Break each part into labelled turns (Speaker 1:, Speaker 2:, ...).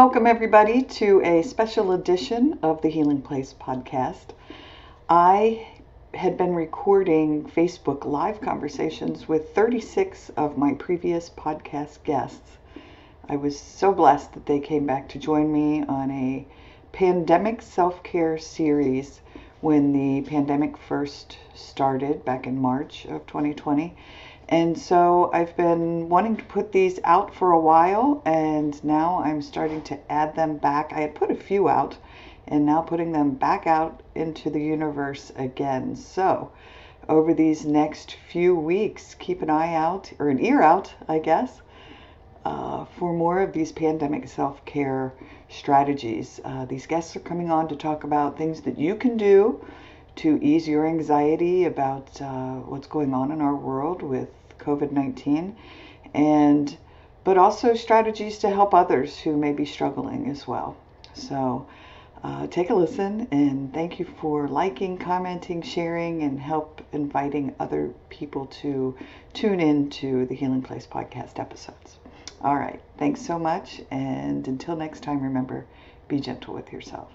Speaker 1: Welcome, everybody, to a special edition of the Healing Place podcast. I had been recording Facebook Live conversations with 36 of my previous podcast guests. I was so blessed that they came back to join me on a pandemic self care series when the pandemic first started back in March of 2020. And so I've been wanting to put these out for a while, and now I'm starting to add them back. I had put a few out, and now putting them back out into the universe again. So, over these next few weeks, keep an eye out, or an ear out, I guess, uh, for more of these pandemic self care strategies. Uh, these guests are coming on to talk about things that you can do to ease your anxiety about uh, what's going on in our world with COVID 19 and but also strategies to help others who may be struggling as well. So uh, take a listen and thank you for liking, commenting, sharing, and help inviting other people to tune in to the Healing Place podcast episodes. All right, thanks so much. And until next time, remember be gentle with yourself.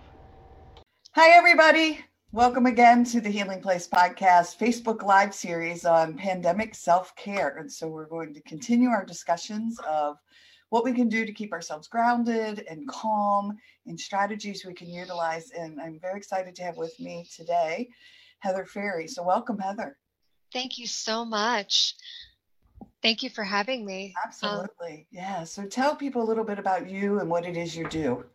Speaker 1: Hi, everybody. Welcome again to the Healing Place podcast Facebook Live series on pandemic self care. And so we're going to continue our discussions of what we can do to keep ourselves grounded and calm and strategies we can utilize. And I'm very excited to have with me today Heather Ferri. So, welcome, Heather.
Speaker 2: Thank you so much. Thank you for having me.
Speaker 1: Um, Absolutely. Um, yeah. So, tell people a little bit about you and what it is you do.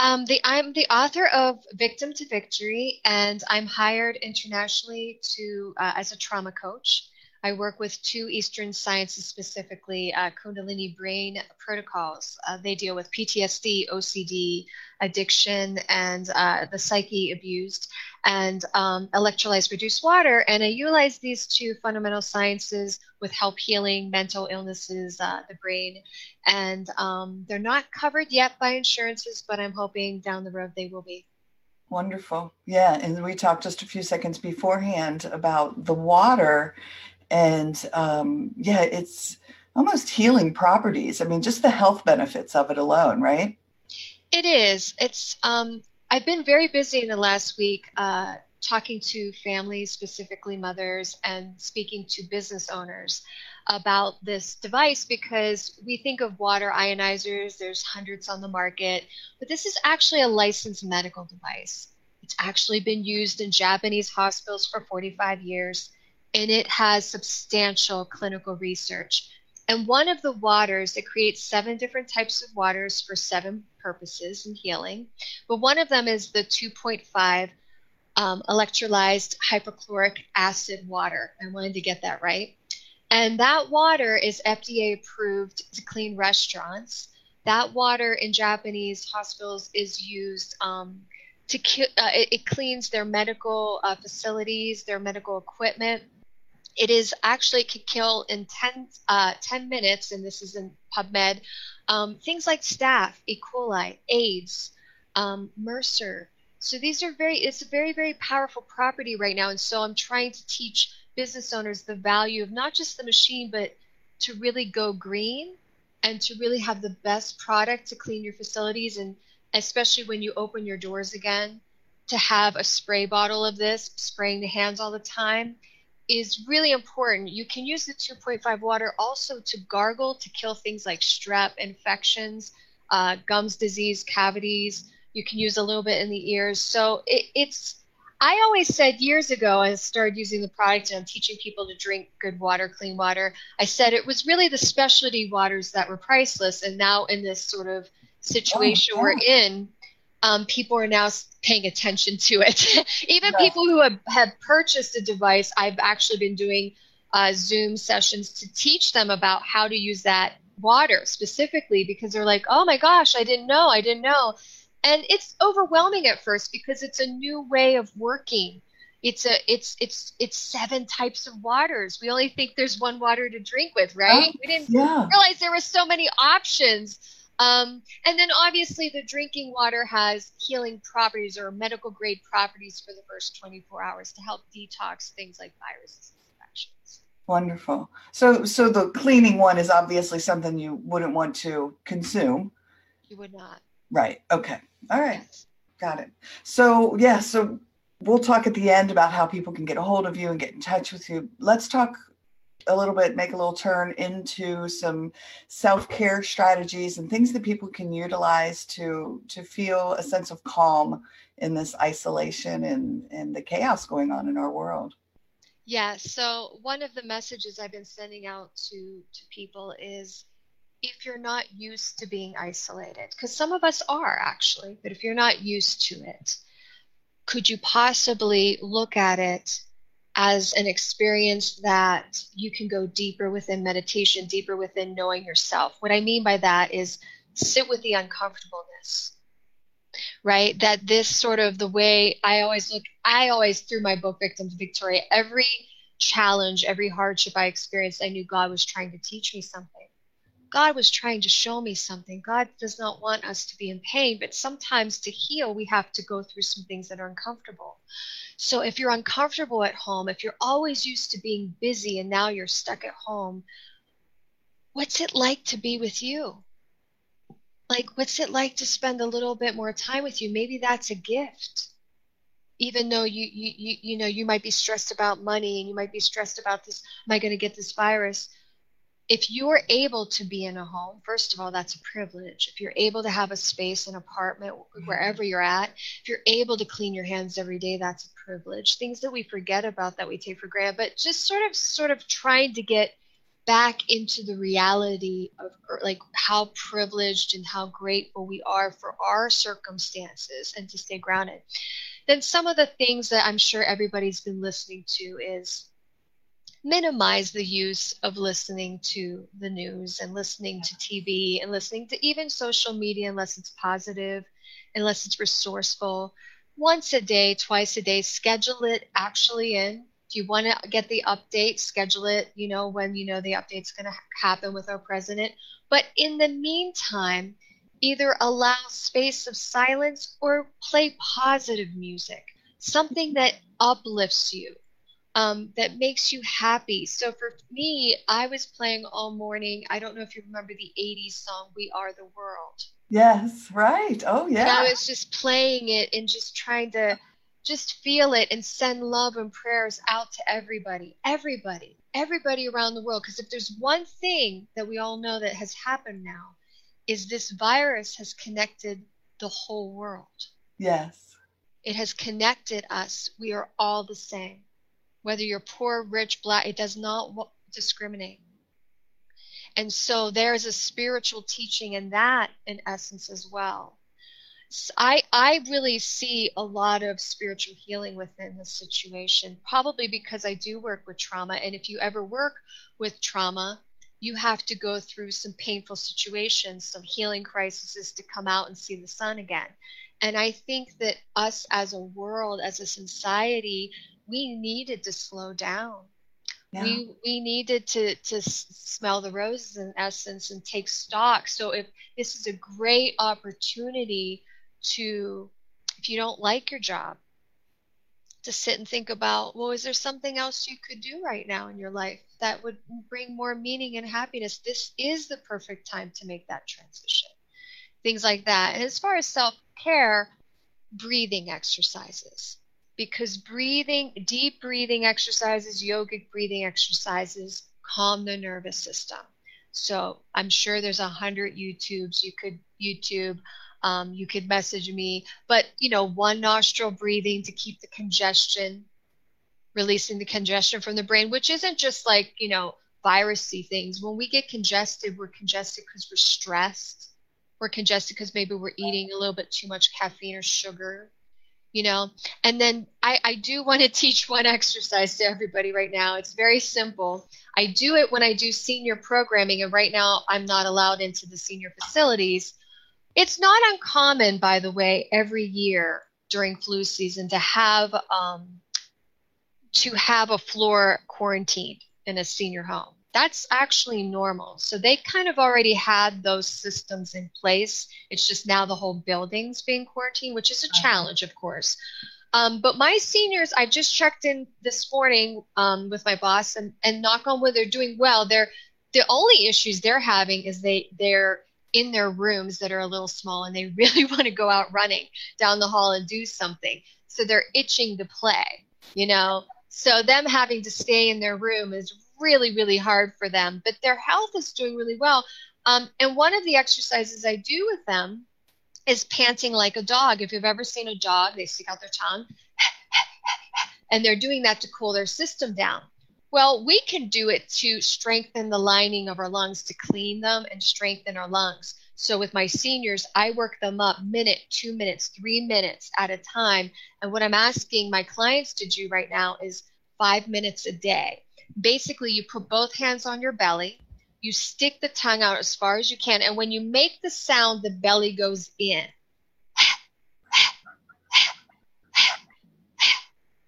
Speaker 2: Um, the, I'm the author of Victim to Victory, and I'm hired internationally to uh, as a trauma coach. I work with two Eastern sciences, specifically uh, Kundalini brain protocols. Uh, they deal with PTSD, OCD, addiction, and uh, the psyche abused, and um, reduced water. And I utilize these two fundamental sciences with help healing mental illnesses, uh, the brain. And um, they're not covered yet by insurances, but I'm hoping down the road they will be.
Speaker 1: Wonderful. Yeah. And we talked just a few seconds beforehand about the water and um, yeah, it's almost healing properties. I mean, just the health benefits of it alone, right?
Speaker 2: It is. It's. Um, I've been very busy in the last week uh, talking to families, specifically mothers, and speaking to business owners about this device because we think of water ionizers, there's hundreds on the market, but this is actually a licensed medical device. It's actually been used in Japanese hospitals for 45 years and it has substantial clinical research. And one of the waters, it creates seven different types of waters for seven purposes in healing. But one of them is the 2.5 um, electrolyzed hypochloric acid water. I wanted to get that right. And that water is FDA approved to clean restaurants. That water in Japanese hospitals is used um, to uh, it, it, cleans their medical uh, facilities, their medical equipment it is actually could kill in 10, uh, 10 minutes, and this is in PubMed, um, things like staph, E. coli, AIDS, um, MRSA. So these are very, it's a very, very powerful property right now. And so I'm trying to teach business owners the value of not just the machine, but to really go green and to really have the best product to clean your facilities. And especially when you open your doors again, to have a spray bottle of this, spraying the hands all the time is really important. You can use the 2.5 water also to gargle to kill things like strep infections, uh, gums disease, cavities. You can use a little bit in the ears. So it, it's, I always said years ago, I started using the product and I'm teaching people to drink good water, clean water. I said it was really the specialty waters that were priceless. And now in this sort of situation oh, yeah. we're in, um, people are now paying attention to it. Even people who have, have purchased a device, I've actually been doing uh, Zoom sessions to teach them about how to use that water specifically because they're like, oh my gosh, I didn't know, I didn't know. And it's overwhelming at first because it's a new way of working. It's a it's it's it's seven types of waters. We only think there's one water to drink with, right? Oh, we didn't yeah. realize there were so many options um, and then obviously the drinking water has healing properties or medical grade properties for the first 24 hours to help detox things like viruses and infections.
Speaker 1: Wonderful. So, so the cleaning one is obviously something you wouldn't want to consume.
Speaker 2: You would not.
Speaker 1: Right. Okay. All right. Yes. Got it. So, yeah, so we'll talk at the end about how people can get a hold of you and get in touch with you. Let's talk a little bit, make a little turn into some self-care strategies and things that people can utilize to to feel a sense of calm in this isolation and and the chaos going on in our world.
Speaker 2: Yeah, so one of the messages I've been sending out to to people is if you're not used to being isolated, because some of us are actually, but if you're not used to it, could you possibly look at it as an experience that you can go deeper within meditation, deeper within knowing yourself? What I mean by that is sit with the uncomfortableness right? That this sort of the way i always look i always through my book Victim to Victory. Every challenge every hardship i experienced i knew god was trying to teach me something God was trying to show me something. God does not want us to be in pain, but sometimes to heal, we have to go through some things that are uncomfortable. So if you're uncomfortable at home, if you're always used to being busy and now you're stuck at home, what's it like to be with you? Like, what's it like to spend a little bit more time with you? Maybe that's a gift. Even though you, you, you, you know, you might be stressed about money and you might be stressed about this, am I going to get this virus? If you're able to be in a home, first of all, that's a privilege. If you're able to have a space, an apartment, mm-hmm. wherever you're at, if you're able to clean your hands every day, that's a privilege. Things that we forget about that we take for granted, but just sort of, sort of trying to get back into the reality of like how privileged and how grateful we are for our circumstances and to stay grounded. Then some of the things that I'm sure everybody's been listening to is minimize the use of listening to the news and listening to TV and listening to even social media unless it's positive, unless it's resourceful. Once a day, twice a day, schedule it actually in. If you want to get the update, schedule it, you know, when you know the update's going to happen with our president. But in the meantime, either allow space of silence or play positive music, something that uplifts you, um, that makes you happy. So for me, I was playing all morning. I don't know if you remember the 80s song, We Are the World.
Speaker 1: Yes, right. Oh, yeah.
Speaker 2: And I was just playing it and just trying to just feel it and send love and prayers out to everybody, everybody, everybody around the world. Because if there's one thing that we all know that has happened now, is this virus has connected the whole world.
Speaker 1: Yes.
Speaker 2: It has connected us. We are all the same whether you're poor, rich, black, it does not discriminate. And so there is a spiritual teaching in that, in essence, as well. So I, I really see a lot of spiritual healing within this situation, probably because I do work with trauma. And if you ever work with trauma, you have to go through some painful situations, some healing crises to come out and see the sun again. And I think that us as a world, as a society, we needed to slow down. Yeah. We we needed to to smell the roses in essence and take stock. So if this is a great opportunity to, if you don't like your job, to sit and think about, well, is there something else you could do right now in your life that would bring more meaning and happiness? This is the perfect time to make that transition. Things like that. And as far as self care, breathing exercises because breathing, deep breathing exercises, yogic breathing exercises calm the nervous system. So I'm sure there's a hundred YouTubes you could YouTube. Um, you could message me, but you know, one nostril breathing to keep the congestion, releasing the congestion from the brain, which isn't just like you know virusy things. When we get congested, we're congested because we're stressed. We're congested because maybe we're eating a little bit too much caffeine or sugar you know? And then I, I do want to teach one exercise to everybody right now. It's very simple. I do it when i do senior programming and right now i'm not allowed into the senior facilities. It's not uncommon by the way every year during flu season to have um, to have a floor quarantined in a senior home that's actually normal. So they kind of already had those systems in place. It's just now the whole building's being quarantined, which is a challenge, of course. Um, but my seniors, I just checked in this morning um, with my boss, and, and knock on wood, they're doing well. They're the only issues they're having is they they're in their rooms that are a little small and they really want to go out running down the hall and do something. So they're itching to play, you know. So them having to stay in their room is really, really hard for them, but their health is doing really well. Um, and one of the exercises I do with them is panting like a dog. If you've ever seen a dog, they stick out their tongue and they're doing that to cool their system down. Well, we can do it to strengthen the lining of our lungs, to clean them and strengthen our lungs. So, with my seniors, I work them up minute, two minutes, three minutes at a time. And what I'm asking my clients to do right now is five minutes a day. Basically, you put both hands on your belly, you stick the tongue out as far as you can, and when you make the sound, the belly goes in.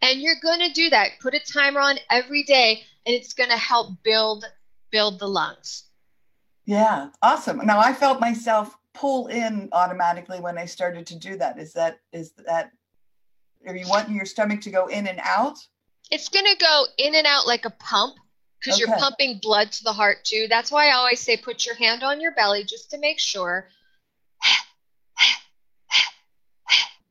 Speaker 2: and you're going to do that. Put a timer on every day and it's going to help build build the lungs.
Speaker 1: Yeah awesome. Now i felt myself pull in automatically when i started to do that. Is that is that are you wanting your stomach to go in and out
Speaker 2: it's going to go in and out like a pump because okay. you're pumping blood to the heart too that's why i always say put your hand on your belly just to make sure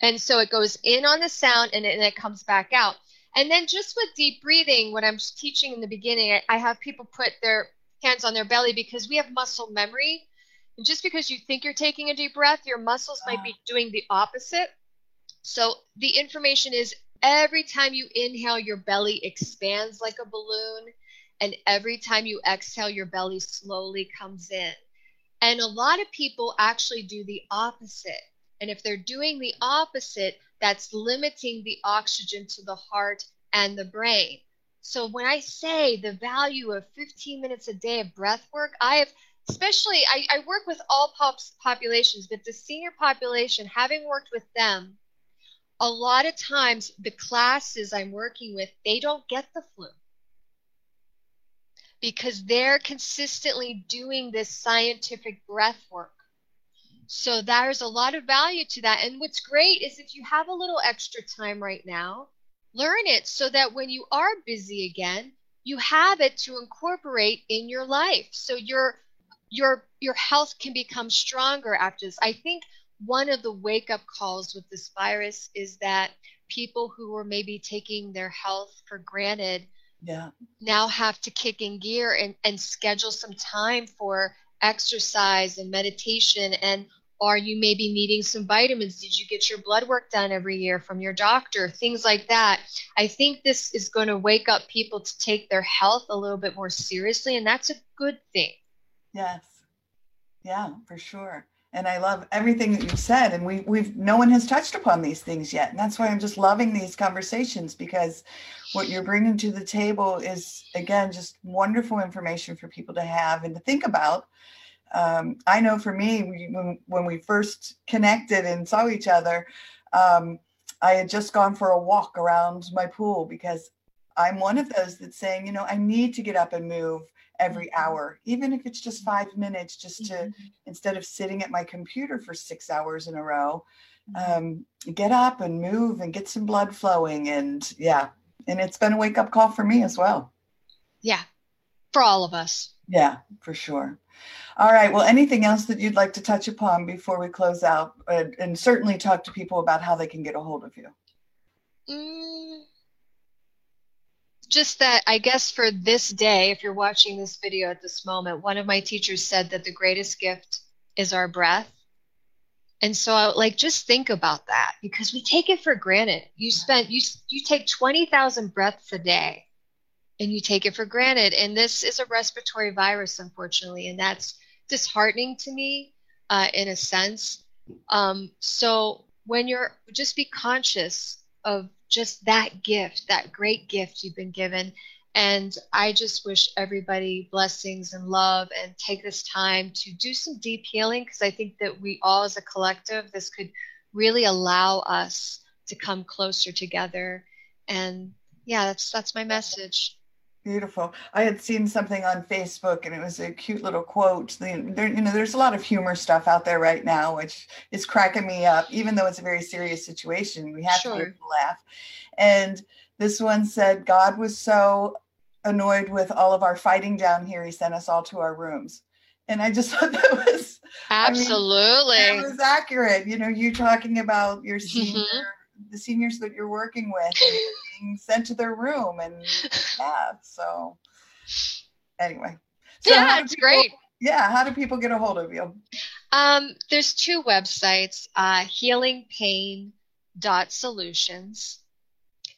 Speaker 2: and so it goes in on the sound and, and it comes back out. And then just with deep breathing, what I'm teaching in the beginning, I, I have people put their hands on their belly because we have muscle memory. And just because you think you're taking a deep breath, your muscles might be ah. doing the opposite. So the information is every time you inhale, your belly expands like a balloon. And every time you exhale, your belly slowly comes in. And a lot of people actually do the opposite. And if they're doing the opposite, that's limiting the oxygen to the heart and the brain. So when I say the value of 15 minutes a day of breath work, I have especially I, I work with all pops populations, but the senior population, having worked with them, a lot of times the classes I'm working with, they don't get the flu because they're consistently doing this scientific breath work. So there's a lot of value to that. And what's great is if you have a little extra time right now, learn it so that when you are busy again, you have it to incorporate in your life. So your your your health can become stronger after this. I think one of the wake up calls with this virus is that people who were maybe taking their health for granted
Speaker 1: yeah.
Speaker 2: now have to kick in gear and, and schedule some time for exercise and meditation and are you maybe needing some vitamins. Did you get your blood work done every year from your doctor? Things like that. I think this is going to wake up people to take their health a little bit more seriously, and that's a good thing.
Speaker 1: Yes. Yeah, for sure. And I love everything that you've said. And we we've no one has touched upon these things yet. And that's why I'm just loving these conversations because what you're bringing to the table is again just wonderful information for people to have and to think about um, I know for me, when, when we first connected and saw each other, um, I had just gone for a walk around my pool because I'm one of those that's saying, you know, I need to get up and move every mm-hmm. hour, even if it's just five minutes, just to mm-hmm. instead of sitting at my computer for six hours in a row, mm-hmm. um, get up and move and get some blood flowing. And yeah, and it's been a wake up call for me as well.
Speaker 2: Yeah, for all of us.
Speaker 1: Yeah, for sure. All right. Well, anything else that you'd like to touch upon before we close out? And, and certainly talk to people about how they can get a hold of you.
Speaker 2: Mm, just that, I guess, for this day, if you're watching this video at this moment, one of my teachers said that the greatest gift is our breath. And so, I like, just think about that because we take it for granted. You spend you you take twenty thousand breaths a day, and you take it for granted. And this is a respiratory virus, unfortunately, and that's disheartening to me uh, in a sense. Um, so when you're just be conscious of just that gift, that great gift you've been given. And I just wish everybody blessings and love and take this time to do some deep healing because I think that we all as a collective, this could really allow us to come closer together. And yeah, that's that's my message.
Speaker 1: Beautiful. I had seen something on Facebook, and it was a cute little quote. There, you know, there's a lot of humor stuff out there right now, which is cracking me up. Even though it's a very serious situation, we have sure. to laugh. And this one said, "God was so annoyed with all of our fighting down here, He sent us all to our rooms." And I just thought that was
Speaker 2: absolutely
Speaker 1: I mean, that was accurate. You know, you talking about your senior, mm-hmm. the seniors that you're working with being sent to their room, and yeah. So anyway,
Speaker 2: so yeah, it's
Speaker 1: people,
Speaker 2: great.
Speaker 1: Yeah, how do people get a hold of you?
Speaker 2: Um, there's two websites: uh, Healing Pain dot solutions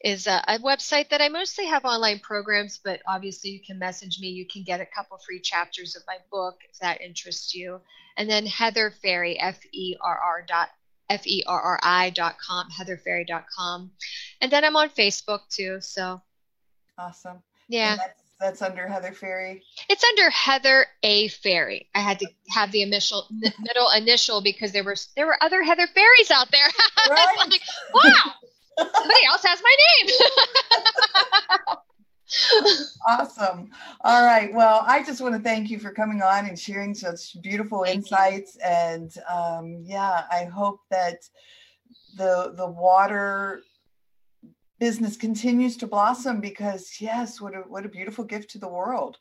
Speaker 2: is a, a, website that I mostly have online programs, but obviously you can message me. You can get a couple free chapters of my book if that interests you. And then Heather Ferri, F E R R dot F E R R I dot com, dot com. And then I'm on Facebook too. So
Speaker 1: awesome.
Speaker 2: Yeah.
Speaker 1: That's, that's, under Heather Ferri.
Speaker 2: It's under Heather A. Ferri. I had to have the initial middle initial because there were there were other Heather Ferris out there. Right? like, wow. Somebody else has my
Speaker 1: name. awesome. All right. Well, I just want to thank you for coming on and sharing such beautiful thank insights. You. And um, yeah, I hope that the the water business continues to blossom because yes, what a what a beautiful gift to the world.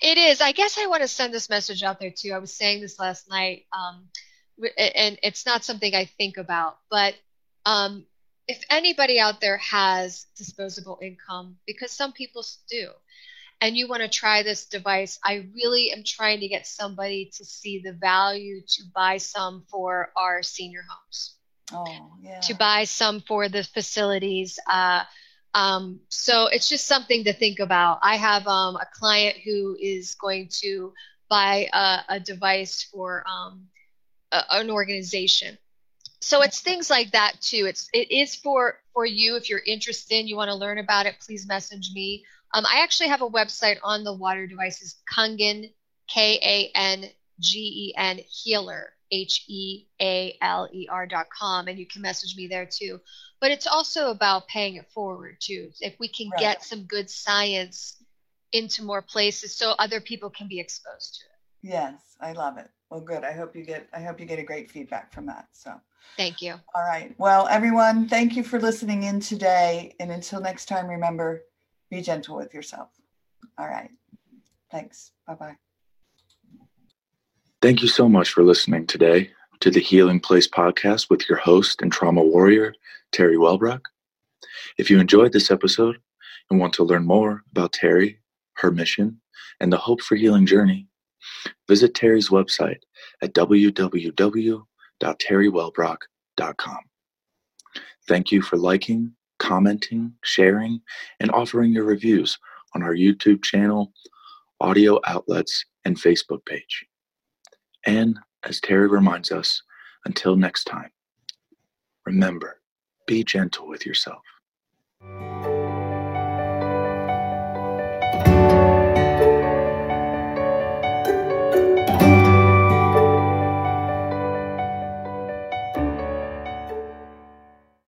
Speaker 2: It is. I guess I want to send this message out there too. I was saying this last night, um, and it's not something I think about, but um, if anybody out there has disposable income, because some people do, and you want to try this device, I really am trying to get somebody to see the value to buy some for our senior homes.
Speaker 1: Oh, yeah.
Speaker 2: To buy some for the facilities. Uh, um, so it's just something to think about. I have um, a client who is going to buy a, a device for um, a, an organization so it's things like that too. It's it is for for you. If you're interested you want to learn about it please message me. Um, i actually have a website on the water devices kangen k-a-n-g-e-n healer h-e-a-l-e-r dot com and you can message me there too. But it's also about paying it forward too. If we can right. get some good science into more places so other people can be exposed to it.
Speaker 1: Yes i love it well good i hope you get i hope you get a great feedback from that so
Speaker 2: Thank you.
Speaker 1: All right. Well, everyone, thank you for listening in today. And until next time, remember be gentle with yourself. All right. Thanks. Bye bye.
Speaker 3: Thank you so much for listening today to the Healing Place podcast with your host and trauma warrior, Teri Wellbrock. If you enjoyed this episode and want to learn more about Teri, her mission, and the Hope for Healing journey, visit Teri's website at www www.teriwellbrock.com. Thank you for liking, commenting, sharing, and offering your reviews on our YouTube channel, audio outlets, and Facebook page. And as Teri reminds us, until next time, remember, be gentle with yourself.